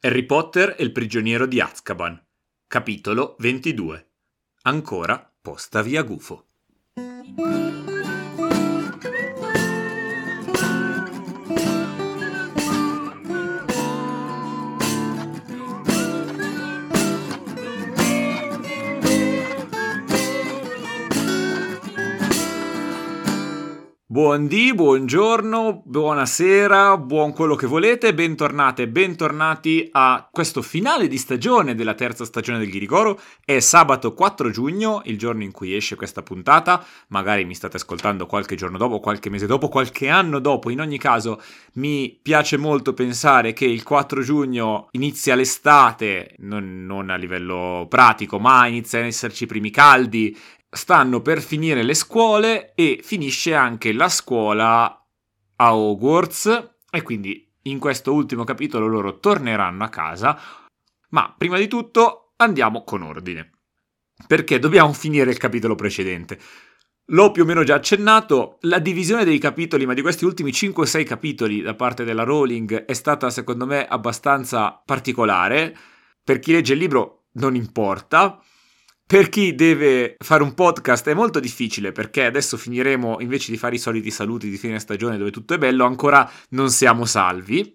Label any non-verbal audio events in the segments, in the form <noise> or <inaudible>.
Harry Potter e il prigioniero di Azkaban. Capitolo 22. Ancora posta via gufo. Buondì, buongiorno, buonasera, buon quello che volete, bentornate bentornati a questo finale di stagione della terza stagione del Ghirigoro. È sabato 4 giugno, il giorno in cui esce questa puntata. Magari mi state ascoltando qualche giorno dopo, qualche mese dopo, qualche anno dopo. In ogni caso, mi piace molto pensare che il 4 giugno inizia l'estate, non, non a livello pratico, ma iniziano ad esserci i primi caldi stanno per finire le scuole e finisce anche la scuola a Hogwarts e quindi in questo ultimo capitolo loro torneranno a casa. Ma prima di tutto andiamo con ordine. Perché dobbiamo finire il capitolo precedente. L'ho più o meno già accennato, la divisione dei capitoli, ma di questi ultimi 5-6 capitoli da parte della Rowling è stata secondo me abbastanza particolare. Per chi legge il libro non importa, per chi deve fare un podcast è molto difficile perché adesso finiremo, invece di fare i soliti saluti di fine stagione dove tutto è bello, ancora non siamo salvi.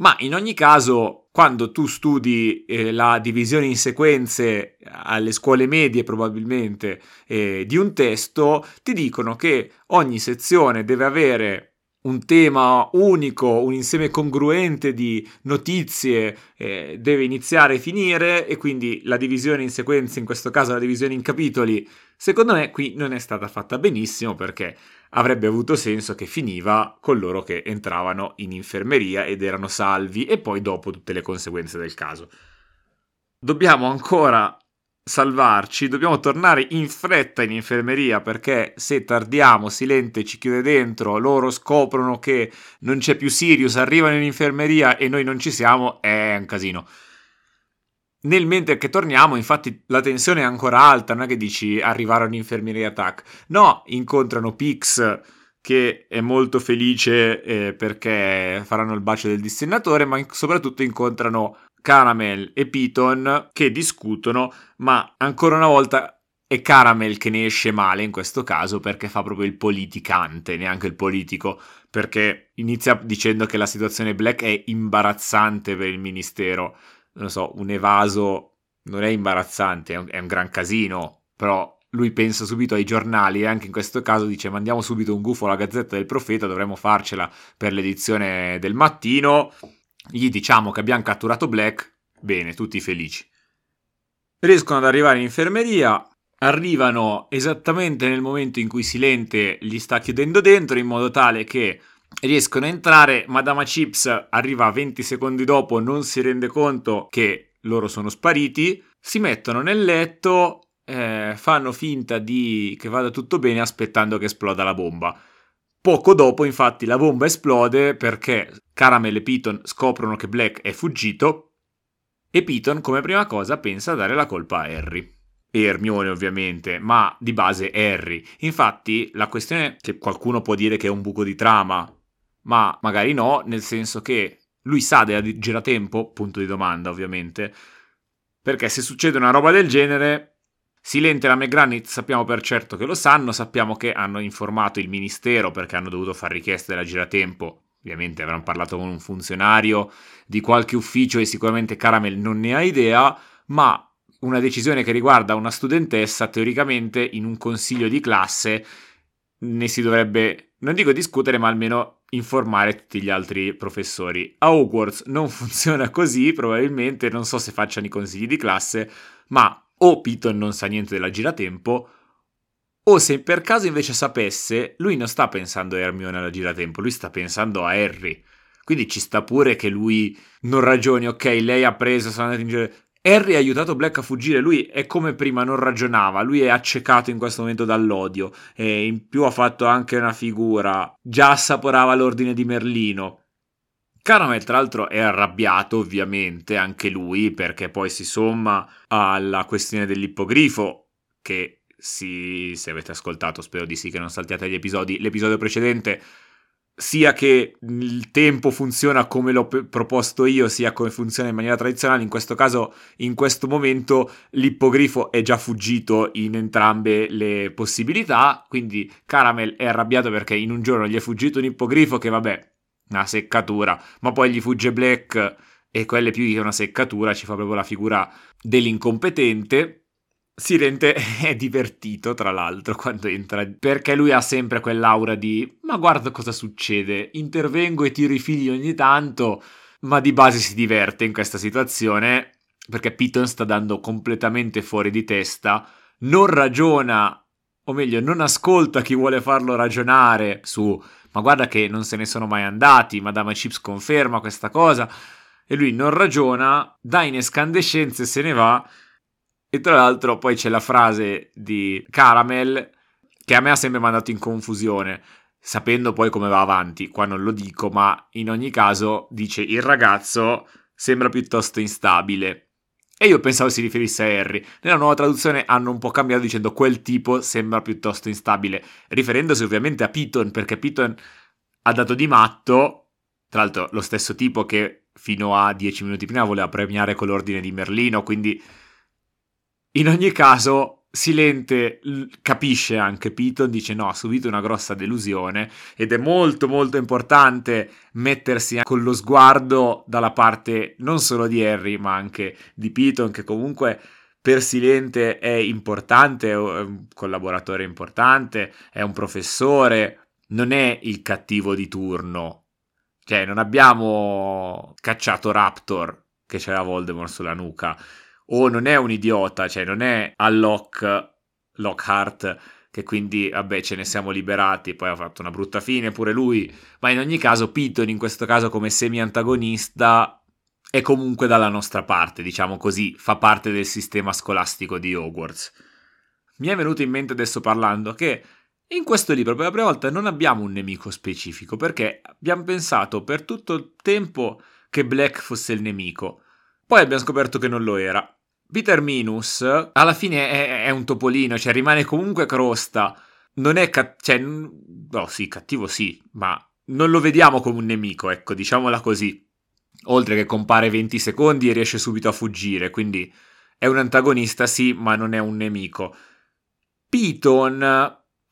Ma in ogni caso, quando tu studi eh, la divisione in sequenze alle scuole medie probabilmente eh, di un testo, ti dicono che ogni sezione deve avere un tema unico, un insieme congruente di notizie eh, deve iniziare e finire e quindi la divisione in sequenze, in questo caso la divisione in capitoli, secondo me qui non è stata fatta benissimo perché avrebbe avuto senso che finiva con loro che entravano in infermeria ed erano salvi e poi dopo tutte le conseguenze del caso. Dobbiamo ancora salvarci, dobbiamo tornare in fretta in infermeria perché se tardiamo, Silente ci chiude dentro, loro scoprono che non c'è più Sirius, arrivano in infermeria e noi non ci siamo, è un casino. Nel mentre che torniamo, infatti, la tensione è ancora alta, non è che dici arrivare all'infermeria attack. No, incontrano Pix che è molto felice eh, perché faranno il bacio del distennatore, ma soprattutto incontrano Caramel e Piton che discutono, ma ancora una volta è Caramel che ne esce male in questo caso perché fa proprio il politicante, neanche il politico, perché inizia dicendo che la situazione Black è imbarazzante per il ministero. Non so, un evaso non è imbarazzante, è un, gran casino, però lui pensa subito ai giornali e anche in questo caso dice mandiamo subito un gufo alla Gazzetta del Profeta, dovremmo farcela per l'edizione del mattino gli diciamo che abbiamo catturato Black, bene, tutti felici. Riescono ad arrivare in infermeria, arrivano esattamente nel momento in cui Silente gli sta chiudendo dentro, in modo tale che riescono a entrare. Madama Chips arriva 20 secondi dopo, non si rende conto che loro sono spariti. Si mettono nel letto, eh, fanno finta di che vada tutto bene, aspettando che esploda la bomba. Poco dopo, infatti, la bomba esplode perché Caramel e Piton scoprono che Black è fuggito e Piton, come prima cosa, pensa a dare la colpa a Harry. E Hermione, ovviamente, ma di base Harry. Infatti, la questione che qualcuno può dire che è un buco di trama, ma magari no, nel senso che lui sa della giratempo, punto di domanda, ovviamente, perché se succede una roba del genere, Silente e la McGranit sappiamo per certo che lo sanno, sappiamo che hanno informato il ministero perché hanno dovuto fare richiesta della giratempo. Ovviamente avranno parlato con un funzionario di qualche ufficio e sicuramente Caramel non ne ha idea, ma una decisione che riguarda una studentessa, teoricamente in un consiglio di classe ne si dovrebbe, non dico discutere, ma almeno informare tutti gli altri professori. A Hogwarts non <laughs> funziona così, probabilmente, non so se facciano i consigli di classe, ma o Piton non sa niente della giratempo, o se per caso invece sapesse, lui non sta pensando a Hermione alla giratempo, lui sta pensando a Harry. Quindi ci sta pure che lui non ragioni, ok, lei ha preso, sono andato in giro. Harry ha aiutato Black a fuggire, lui è come prima, non ragionava, lui è accecato in questo momento dall'odio e in più ha fatto anche una figura, già assaporava l'ordine di Merlino. Caramel, tra l'altro, è arrabbiato, ovviamente, anche lui, perché poi si somma alla questione dell'ippogrifo, che si, se avete ascoltato, spero di sì che non saltiate gli episodi, l'episodio precedente sia che il tempo funziona come l'ho proposto io, sia come funziona in maniera tradizionale. In questo caso, in questo momento, l'ippogrifo è già fuggito in entrambe le possibilità. Quindi Caramel è arrabbiato perché in un giorno gli è fuggito un ippogrifo che, vabbè, una seccatura, ma poi gli fugge Black e quelle più che una seccatura ci fa proprio la figura dell'incompetente. Sirente <laughs> è divertito, tra l'altro, quando entra, perché lui ha sempre quell'aura di ma guarda cosa succede, intervengo e tiro i figli ogni tanto, ma di base si diverte in questa situazione, perché Piton sta dando completamente fuori di testa, non ragiona, o meglio, non ascolta chi vuole farlo ragionare su ma guarda che non se ne sono mai andati, Madame Chips conferma questa cosa, e lui non ragiona, dà in escandescenze se ne va, e tra l'altro poi c'è la frase di Caramel che a me ha sempre mandato in confusione, sapendo poi come va avanti. Qua non lo dico, ma in ogni caso dice il ragazzo sembra piuttosto instabile. E io pensavo si riferisse a Harry. Nella nuova traduzione hanno un po' cambiato dicendo quel tipo sembra piuttosto instabile, riferendosi ovviamente a Piton, perché Piton ha dato di matto, tra l'altro lo stesso tipo che fino a dieci minuti prima voleva premiare con l'ordine di Merlino, quindi in ogni caso, Silente capisce anche Piton, dice no, ha subito una grossa delusione ed è molto molto importante mettersi con lo sguardo dalla parte non solo di Harry ma anche di Piton che comunque per Silente è importante, è un collaboratore importante, è un professore, non è il cattivo di turno. Cioè, non abbiamo cacciato Raptor che c'era Voldemort sulla nuca o non è un idiota, cioè non è Alloc, Lockhart, che quindi, vabbè, ce ne siamo liberati, poi ha fatto una brutta fine pure lui, ma in ogni caso Piton in questo caso come semi-antagonista è comunque dalla nostra parte, diciamo così, fa parte del sistema scolastico di Hogwarts. Mi è venuto in mente adesso parlando che in questo libro per la prima volta non abbiamo un nemico specifico, perché abbiamo pensato per tutto il tempo che Black fosse il nemico. Poi abbiamo scoperto che non lo era. Peter Minus alla fine è, è un topolino, cioè rimane comunque crosta. Non è cattivo, cioè, no, sì, cattivo sì, ma non lo vediamo come un nemico, ecco, diciamola così. Oltre che compare 20 secondi e riesce subito a fuggire, quindi è un antagonista, sì, ma non è un nemico. Piton,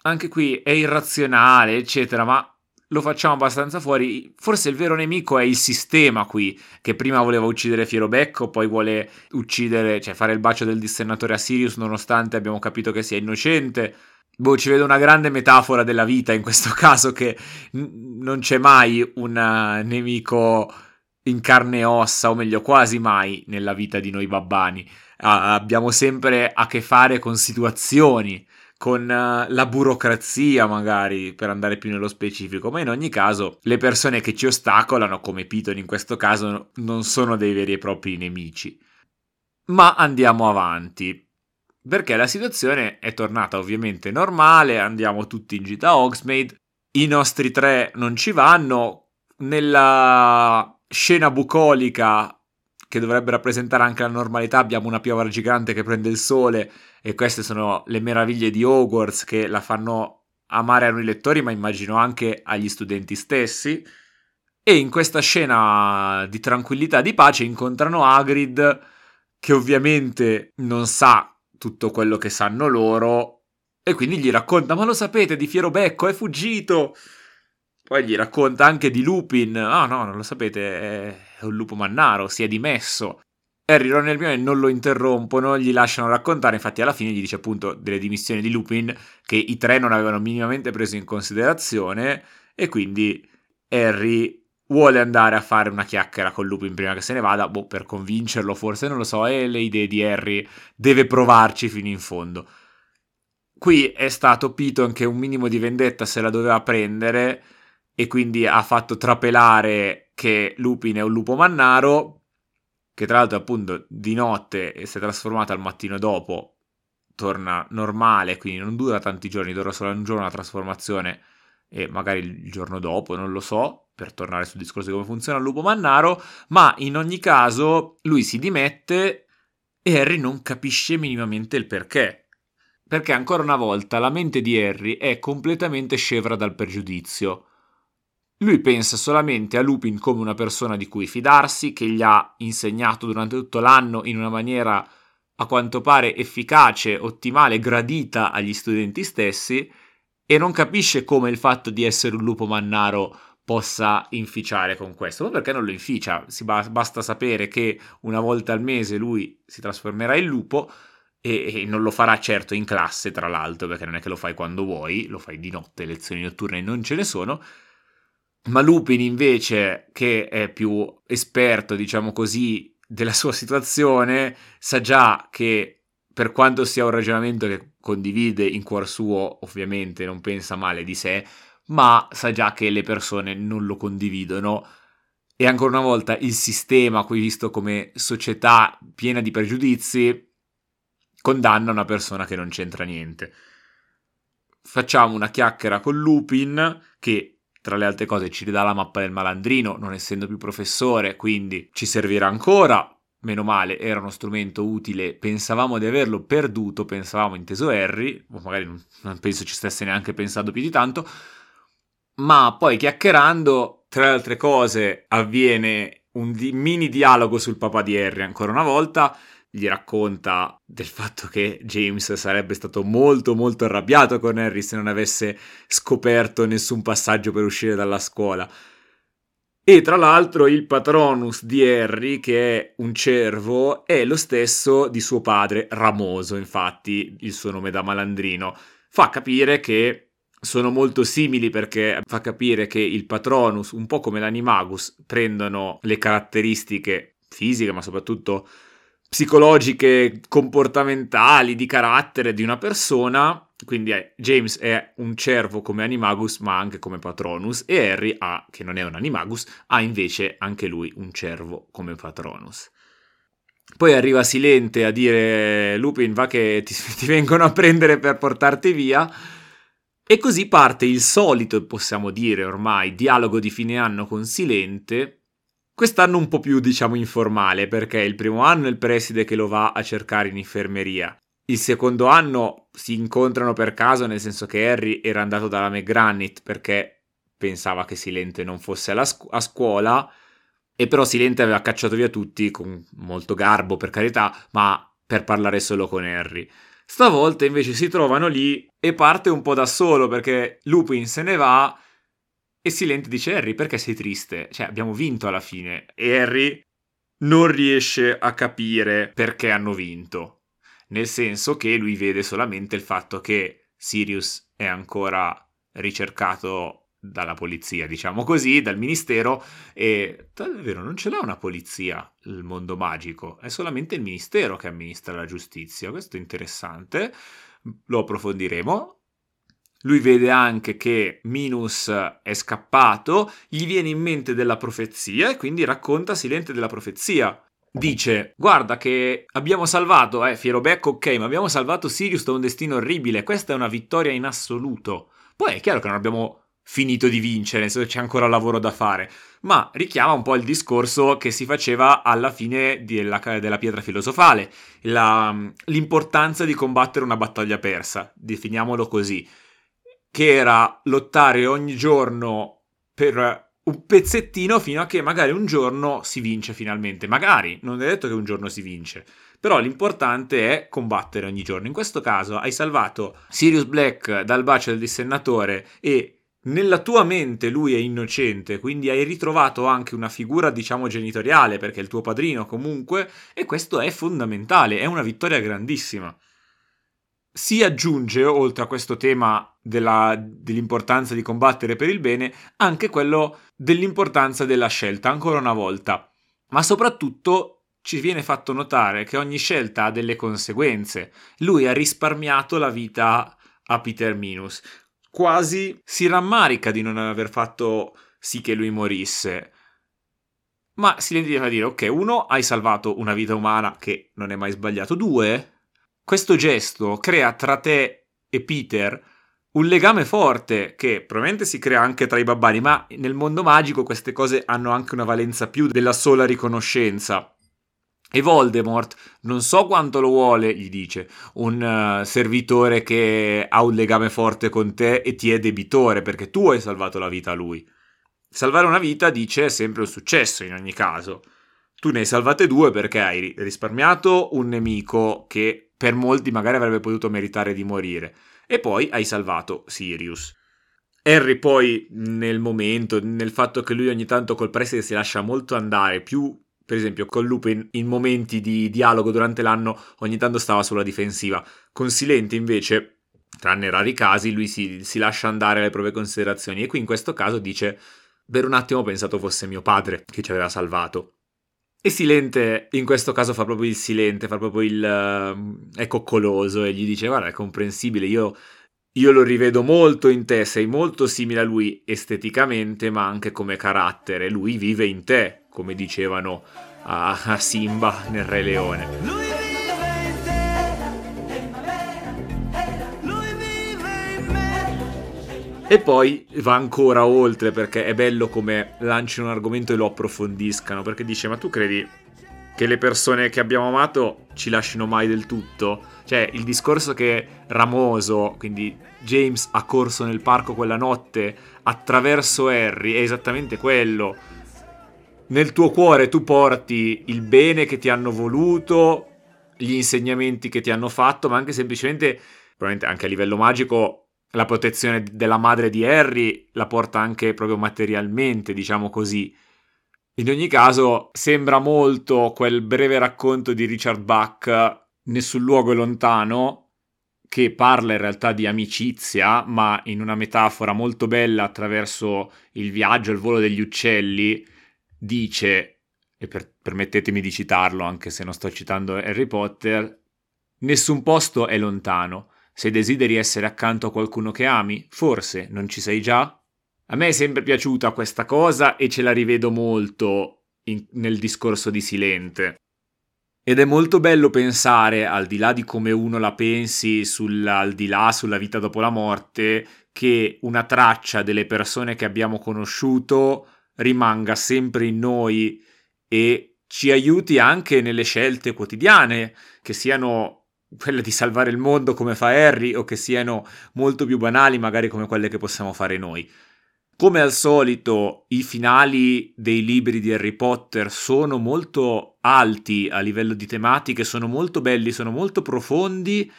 anche qui è irrazionale, eccetera, ma lo facciamo abbastanza fuori. Forse il vero nemico è il sistema qui, che prima voleva uccidere Fierobecco, poi vuole uccidere, cioè fare il bacio del dissennatore a Sirius, nonostante abbiamo capito che sia innocente. Boh, ci vedo una grande metafora della vita in questo <laughs> caso, che n- non c'è mai un uh, nemico in carne e ossa, o meglio, quasi mai nella vita di noi babbani. Uh, abbiamo sempre a che fare con situazioni con uh, la burocrazia magari per andare più nello specifico, ma in ogni caso le persone che ci ostacolano, come Piton in questo caso, non sono dei veri e propri nemici. Ma andiamo avanti. Perché la situazione è tornata ovviamente normale, andiamo tutti in gita a Hogsmeade, i nostri tre non ci vanno, nella scena bucolica che dovrebbe rappresentare anche la normalità, abbiamo una piovra gigante che prende il sole e queste sono le meraviglie di Hogwarts che la fanno amare a noi lettori, ma immagino anche agli studenti stessi. E in questa scena di tranquillità di pace incontrano Hagrid, che ovviamente non sa tutto quello che sanno loro, e quindi gli racconta: Ma lo sapete di Fierobecco? È fuggito! Poi gli racconta anche di Lupin. Ah, no, non lo sapete, è lupo mannaro, si è dimesso. Harry, Ron e Hermione non lo interrompono, gli lasciano raccontare, infatti alla fine gli dice appunto delle dimissioni di Lupin che i tre non avevano minimamente preso in considerazione e quindi Harry vuole andare a fare una chiacchiera con Lupin prima che se ne vada, boh, per convincerlo forse, non lo so, e le idee di Harry deve provarci fino in fondo. Qui è stato Piton che un minimo di vendetta se la doveva prendere e quindi ha fatto trapelare che Lupin è un lupo mannaro, che tra l'altro appunto di notte si è trasformata al mattino dopo, torna normale, quindi non dura tanti giorni, dura solo un giorno la trasformazione e magari il giorno dopo, non lo so, per tornare sul discorso di come funziona il lupo mannaro, ma in ogni caso lui si dimette e Harry non capisce minimamente il perché. Perché ancora una volta la mente di Harry è completamente scevra dal pregiudizio Lui pensa solamente a Lupin come una persona di cui fidarsi, che gli ha insegnato durante tutto l'anno in una maniera a quanto pare efficace, ottimale, gradita agli studenti stessi, e non capisce come il fatto di essere un lupo mannaro possa inficiare con questo, ma perché non lo inficia? Ba- basta sapere che una volta al mese lui si trasformerà in lupo e, e, non lo farà certo in classe, tra l'altro, perché non è che lo fai quando vuoi, lo fai di notte, lezioni notturne non ce ne sono. Ma Lupin invece, che è più esperto, diciamo così, della sua situazione, sa già che per quanto sia un ragionamento che condivide in cuor suo, ovviamente non pensa male di sé, ma sa già che le persone non lo condividono e ancora una volta il sistema, qui visto come società piena di pregiudizi, condanna una persona che non c'entra niente. Facciamo una chiacchiera con Lupin che tra le altre cose ci ridà la mappa del malandrino, non essendo più professore, quindi ci servirà ancora. Meno male, era uno strumento utile, pensavamo di averlo perduto, pensavamo inteso Harry, o magari non, non penso ci stesse neanche pensando più di tanto, ma poi chiacchierando, tra le altre cose, avviene un di- mini dialogo sul papà di Harry ancora una volta. Gli racconta del fatto che James sarebbe stato molto molto arrabbiato con Harry se non avesse scoperto nessun passaggio per uscire dalla scuola. E tra l'altro il patronus di Harry, che è un cervo, è lo stesso di suo padre, Ramoso, infatti il suo nome da malandrino. Fa capire che sono molto simili perché fa capire che il Patronus, un po' come l'Animagus, prendono le caratteristiche fisiche, ma soprattutto psicologiche, comportamentali, di carattere di una persona. Quindi eh, James è un cervo come Animagus, ma anche come Patronus, e Harry ha, che non è un Animagus, ha invece anche lui un cervo come Patronus. Poi arriva Silente a dire Lupin va che ti, <laughs> ti vengono a prendere per portarti via e così parte il solito, possiamo dire ormai, dialogo di fine anno con Silente, quest'anno un po' più, diciamo, informale, perché il primo anno è il preside che lo va a cercare in infermeria. Il secondo anno si incontrano per caso, nel senso che Harry era andato dalla McGranit perché pensava che Silente non fosse scu- a scuola, e però Silente aveva cacciato via tutti con molto garbo, per carità, ma per parlare solo con Harry. Stavolta invece si trovano lì e parte un po' da solo perché Lupin se ne va e Silente dice Harry perché sei triste? Cioè abbiamo vinto alla fine e Harry non riesce a capire perché hanno vinto. Nel senso che lui vede solamente il fatto che Sirius è ancora ricercato dalla polizia, diciamo così, dal ministero e davvero non ce l'ha una polizia il mondo magico, è solamente il ministero che amministra la giustizia. Questo è interessante, lo approfondiremo. Lui vede anche che Minus è scappato, gli viene in mente della profezia e quindi racconta Silente della profezia. Dice, guarda che abbiamo salvato, eh, fiero becco, ok, ma abbiamo salvato Sirius da un destino orribile, questa è una vittoria in assoluto. Poi è chiaro che non abbiamo finito di vincere, nel senso c'è ancora lavoro da fare, ma richiama un po' il discorso che si faceva alla fine della, della pietra filosofale, la, l'importanza di combattere una battaglia persa, definiamolo così, che era lottare ogni giorno per un pezzettino fino a che magari un giorno si vince finalmente, magari, non è detto che un giorno si vince. Però l'importante è combattere ogni giorno. In questo caso hai salvato Sirius Black dal bacio del dissennatore e nella tua mente lui è innocente, quindi hai ritrovato anche una figura, diciamo, genitoriale, perché è il tuo padrino comunque, e questo è fondamentale, è una vittoria grandissima. Si aggiunge, oltre a questo tema della, dell'importanza di combattere per il bene, anche quello dell'importanza della scelta, ancora una volta. Ma soprattutto ci viene fatto notare che ogni scelta ha delle conseguenze. Lui ha risparmiato la vita a Peter Minus quasi si rammarica di non aver fatto sì che lui morisse. Ma si a dire, ok, uno, hai salvato una vita umana che non è mai sbagliato. Due, questo gesto crea tra te e Peter un legame forte che probabilmente si crea anche tra i babbani, ma nel mondo magico queste cose hanno anche una valenza più della sola riconoscenza. E Voldemort, non so quanto lo vuole, gli dice, un uh, servitore che ha un legame forte con te e ti è debitore perché tu hai salvato la vita a lui. salvare una vita, dice, è sempre un successo in ogni caso. Tu ne hai salvate due perché hai risparmiato un nemico che per molti magari avrebbe potuto meritare di morire. E poi hai salvato Sirius. Harry poi nel momento, nel fatto che lui ogni tanto col preside si lascia molto andare, più per esempio con Lupin in momenti di dialogo durante l'anno ogni tanto stava sulla difensiva. Con Silente invece, tranne rari casi, lui si, si lascia andare alle proprie considerazioni e qui in questo caso dice per un attimo ho pensato fosse mio padre che ci aveva salvato. E Silente in questo caso fa proprio il silente, fa proprio il... Uh, è coccoloso e gli dice guarda è comprensibile, io io lo rivedo molto in te, sei molto simile a lui esteticamente, ma anche come carattere. Lui vive in te, come dicevano a, a Simba nel Re Leone. Lui E poi va ancora oltre perché è bello come lanciano un argomento e lo approfondiscano, perché dice ma tu credi che le persone che abbiamo amato ci lasciano mai del tutto? Cioè, il discorso che Ramoso, quindi James, ha corso nel parco quella notte attraverso Harry è esattamente quello. Nel tuo cuore tu porti il bene che ti hanno voluto, gli insegnamenti che ti hanno fatto, ma anche semplicemente, probabilmente anche a livello magico, la protezione della madre di Harry la porta anche proprio materialmente, diciamo così. In ogni caso, sembra molto quel breve racconto di Richard Bach, Nessun luogo è lontano, che parla in realtà di amicizia, ma in una metafora molto bella attraverso il viaggio, il volo degli uccelli, dice, e per, permettetemi di citarlo anche se non sto citando Harry Potter, nessun posto è lontano. Se desideri essere accanto a qualcuno che ami, forse non ci sei già? A me è sempre piaciuta questa cosa e ce la rivedo molto in, nel discorso di Silente. Ed è molto bello pensare, al di là di come uno la pensi, al di là sulla vita dopo la morte, che una traccia delle persone che abbiamo conosciuto rimanga sempre in noi e ci aiuti anche nelle scelte quotidiane, che siano quelle di salvare il mondo come fa Harry o che siano molto più banali magari come quelle che possiamo fare noi. Come al solito, i finali dei libri di Harry Potter sono molto alti a livello di tematiche, sono molto belli, sono molto profondi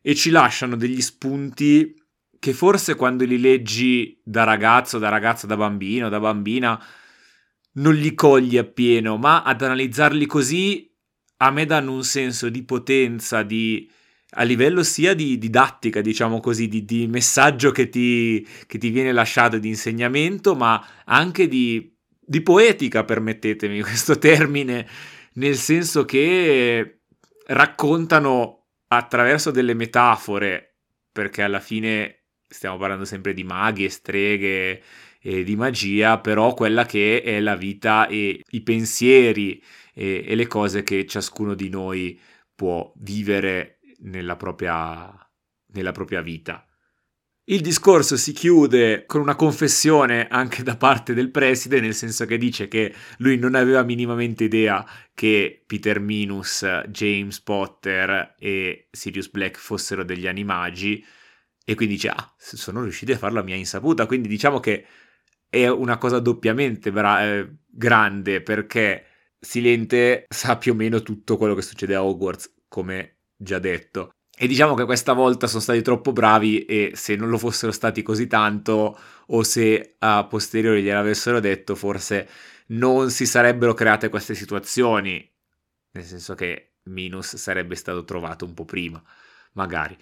e ci lasciano degli spunti che forse quando li leggi da ragazzo, da ragazza, da bambino, da bambina, non li cogli appieno, ma ad analizzarli così a me danno un senso di potenza, di, a livello sia di didattica, diciamo così, di, di messaggio che ti, che ti, viene lasciato, di insegnamento, ma anche di, di poetica, permettetemi <laughs> questo termine, nel senso che raccontano attraverso delle metafore, perché alla fine stiamo parlando sempre di maghi e streghe e di magia, però quella che è la vita e i pensieri e, e le cose che ciascuno di noi può vivere nella propria, nella propria vita. Il discorso si chiude con una confessione anche da parte del preside, nel senso che dice che lui non aveva minimamente idea che Peter Minus, James Potter e Sirius Black fossero degli animagi e quindi dice ah, sono riusciti a farlo a mia insaputa, quindi diciamo che è una cosa doppiamente bra- eh, grande perché Silente sa più o meno tutto quello che succede a Hogwarts, come già detto. E diciamo che questa volta sono stati troppo bravi e se non lo fossero stati così tanto o se a posteriori gliel'avessero detto forse non si sarebbero create queste situazioni, nel senso che Minus sarebbe stato trovato un po' prima, magari.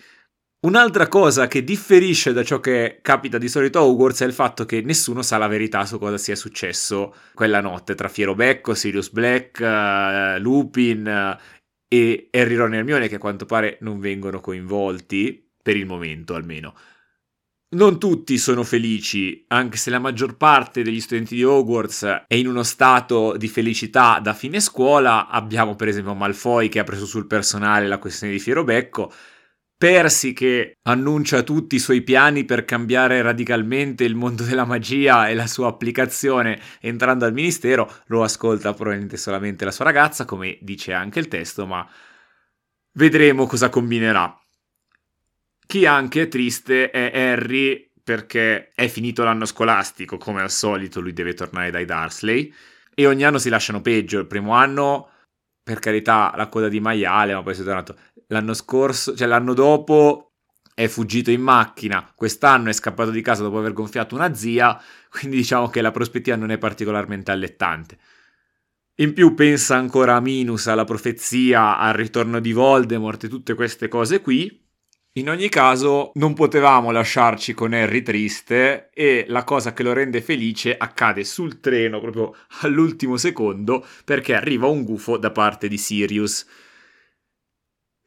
Un'altra cosa che differisce da ciò che capita di solito a Hogwarts è il fatto che nessuno sa la verità su cosa sia successo quella notte tra Fiero Becco, Sirius Black, uh, Lupin uh, e Harry, Ron e Hermione che a quanto pare non vengono coinvolti, per il momento almeno. Non tutti sono felici, anche se la maggior parte degli studenti di Hogwarts è in uno stato di felicità da fine scuola. Abbiamo per esempio Malfoy che ha preso sul personale la questione di Fierobecco, Percy che annuncia tutti i suoi piani per cambiare radicalmente il mondo della magia e la sua applicazione entrando al ministero, lo ascolta probabilmente solamente la sua ragazza, come dice anche il testo, ma vedremo cosa combinerà. Chi anche è triste è Harry perché è finito l'anno scolastico, come al solito lui deve tornare dai Darsley e ogni anno si lasciano peggio. Il primo anno, per carità, la coda di maiale, ma poi si è tornato. L'anno scorso, cioè l'anno dopo è fuggito in macchina, quest'anno è scappato di casa dopo aver gonfiato una zia, quindi diciamo che la prospettiva non è particolarmente allettante. In più pensa ancora a Minus, alla profezia, al ritorno di Voldemort e tutte queste cose qui. In ogni caso, non potevamo lasciarci con Harry triste e la cosa che lo rende felice accade sul treno proprio all'ultimo secondo perché arriva un gufo da parte di Sirius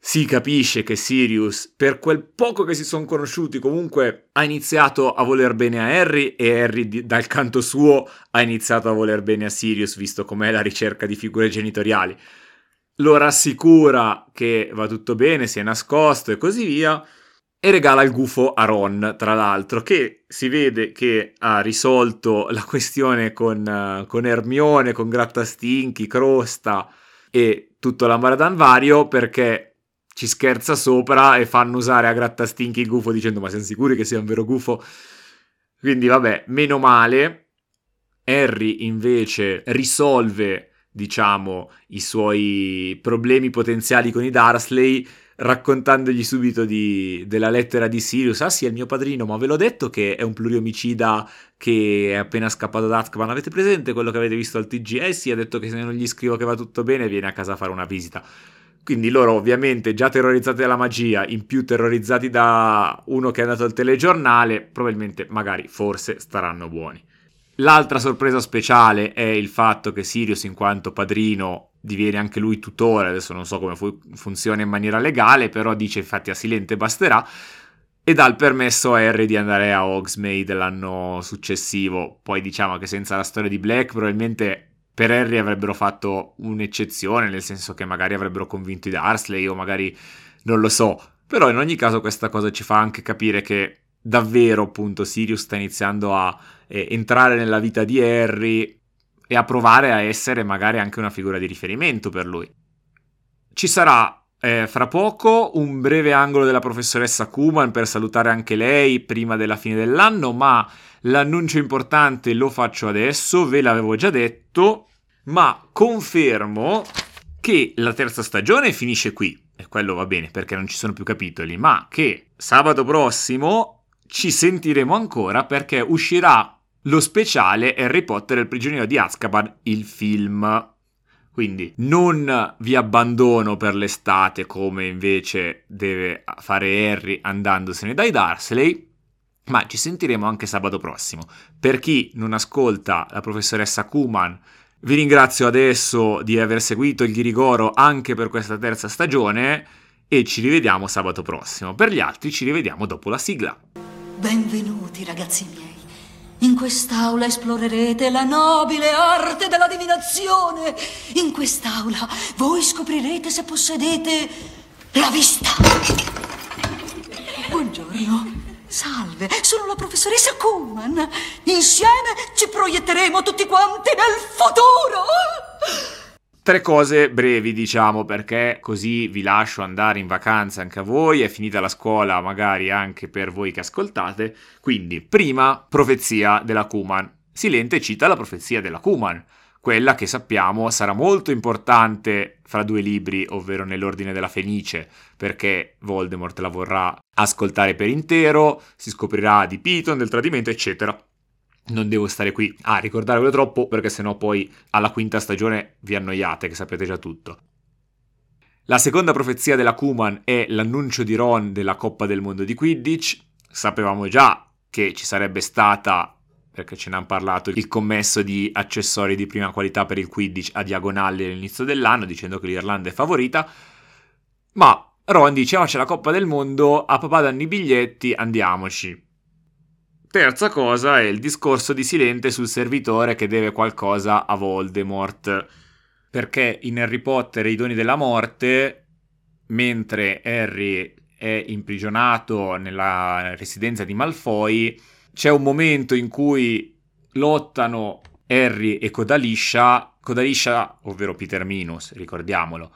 si capisce che Sirius, per quel poco che si sono conosciuti, comunque ha iniziato a voler bene a Harry e Harry dal canto suo ha iniziato a voler bene a Sirius, visto com'è la ricerca di figure genitoriali. Lo rassicura che va tutto bene, si è nascosto e così via. E regala il gufo a Ron, tra l'altro, che si vede che ha risolto la questione con, con Hermione, con Grattastinchi, Crosta e tutto l'ambaradan vario, perché ci scherza sopra e fanno usare a grattastinchi il gufo dicendo ma siamo sicuri che sia un vero gufo? Quindi vabbè, meno male. Harry invece risolve, diciamo, i suoi problemi potenziali con i Darsley raccontandogli subito di, della lettera di Sirius. Ah sì, è il mio padrino, ma ve l'ho detto che è un pluriomicida che è appena scappato da Azkaban. Avete presente quello che avete visto al TG? Eh sì, ha detto che se non gli scrivo che va tutto bene viene a casa a fare una visita. Quindi loro ovviamente già terrorizzati dalla magia, in più terrorizzati da uno che è andato al telegiornale, probabilmente, magari, forse staranno buoni. L'altra sorpresa speciale è il fatto che Sirius, in quanto padrino, diviene anche lui tutore, adesso non so come fu- funziona in maniera legale, però dice infatti a Silente basterà, e dà il permesso a Harry di andare a Hogsmeade l'anno successivo. Poi diciamo che senza la storia di Black probabilmente per Harry avrebbero fatto un'eccezione, nel senso che magari avrebbero convinto i Darsley o magari non lo so. Però in ogni caso questa cosa ci fa anche capire che davvero appunto Sirius sta iniziando a eh, entrare nella vita di Harry e a provare a essere magari anche una figura di riferimento per lui. Ci sarà eh, fra poco un breve angolo della professoressa Kuman per salutare anche lei prima della fine dell'anno, ma l'annuncio importante lo faccio adesso, ve l'avevo già detto, ma confermo che la terza stagione finisce qui, e quello va bene perché non ci sono più capitoli, ma che sabato prossimo ci sentiremo ancora perché uscirà lo speciale Harry Potter e il prigioniero di Azkaban, il film. Quindi non vi abbandono per l'estate come invece deve fare Harry andandosene dai Darsley, ma ci sentiremo anche sabato prossimo. Per chi non ascolta la professoressa Kuman vi ringrazio adesso di aver seguito il Ghirigoro anche per questa terza stagione e ci rivediamo sabato prossimo. Per gli altri ci rivediamo dopo la sigla. Benvenuti ragazzi miei. In quest'aula esplorerete la nobile arte della divinazione. In quest'aula voi scoprirete se possedete la vista. Buongiorno. Salve, sono la professoressa Kuhlman. Insieme ci proietteremo tutti quanti nel futuro. Tre cose brevi, diciamo, perché così vi lascio andare in vacanza anche a voi, è finita la scuola magari anche per voi che ascoltate. Quindi, prima, profezia della Kuman. Silente cita la profezia della Kuman quella che sappiamo sarà molto importante fra due libri, ovvero nell'ordine della Fenice, perché Voldemort la vorrà ascoltare per intero, si scoprirà di Piton, del tradimento, eccetera. Non devo stare qui a ricordarvelo troppo, perché sennò poi alla quinta stagione vi annoiate, che sapete già tutto. La seconda profezia della Kuman è l'annuncio di Ron della Coppa del Mondo di Quidditch. Sapevamo già che ci sarebbe stata perché ce ne hanno parlato, il commesso di accessori di prima qualità per il Quidditch a diagonale all'inizio dell'anno, dicendo che l'Irlanda è favorita. Ma Ron dice, oh c'è la Coppa del Mondo, a papà danno i biglietti, andiamoci. Terza cosa è il discorso di Silente sul servitore che deve qualcosa a Voldemort. Perché in Harry Potter e i doni della morte, mentre Harry è imprigionato nella residenza di Malfoy, c'è un momento in cui lottano Harry e Codaliscia, Codaliscia, ovvero Peter Minus, ricordiamolo,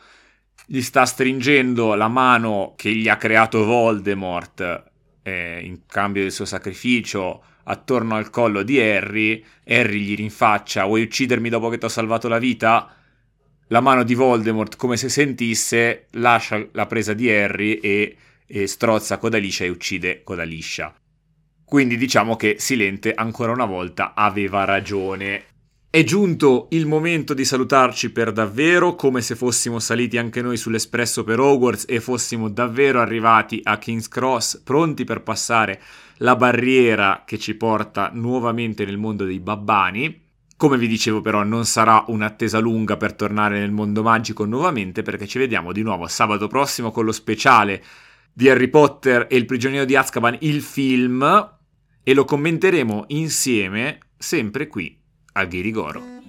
gli sta stringendo la mano che gli ha creato Voldemort eh, in cambio del suo sacrificio attorno al collo di Harry, Harry gli rinfaccia vuoi uccidermi dopo che ti ho salvato la vita? La mano di Voldemort, come se sentisse, lascia la presa di Harry e, e strozza Codaliscia e uccide Codaliscia. Quindi diciamo che Silente ancora una volta aveva ragione. È giunto il momento di salutarci per davvero, come se fossimo saliti anche noi sull'espresso per Hogwarts e fossimo davvero arrivati a King's Cross, pronti per passare la barriera che ci porta nuovamente nel mondo dei babbani. Come vi dicevo però non sarà un'attesa lunga per tornare nel mondo magico nuovamente perché ci vediamo di nuovo sabato prossimo con lo speciale di Harry Potter e il prigioniero di Azkaban, il film, e lo commenteremo insieme sempre qui al Ghirigoro.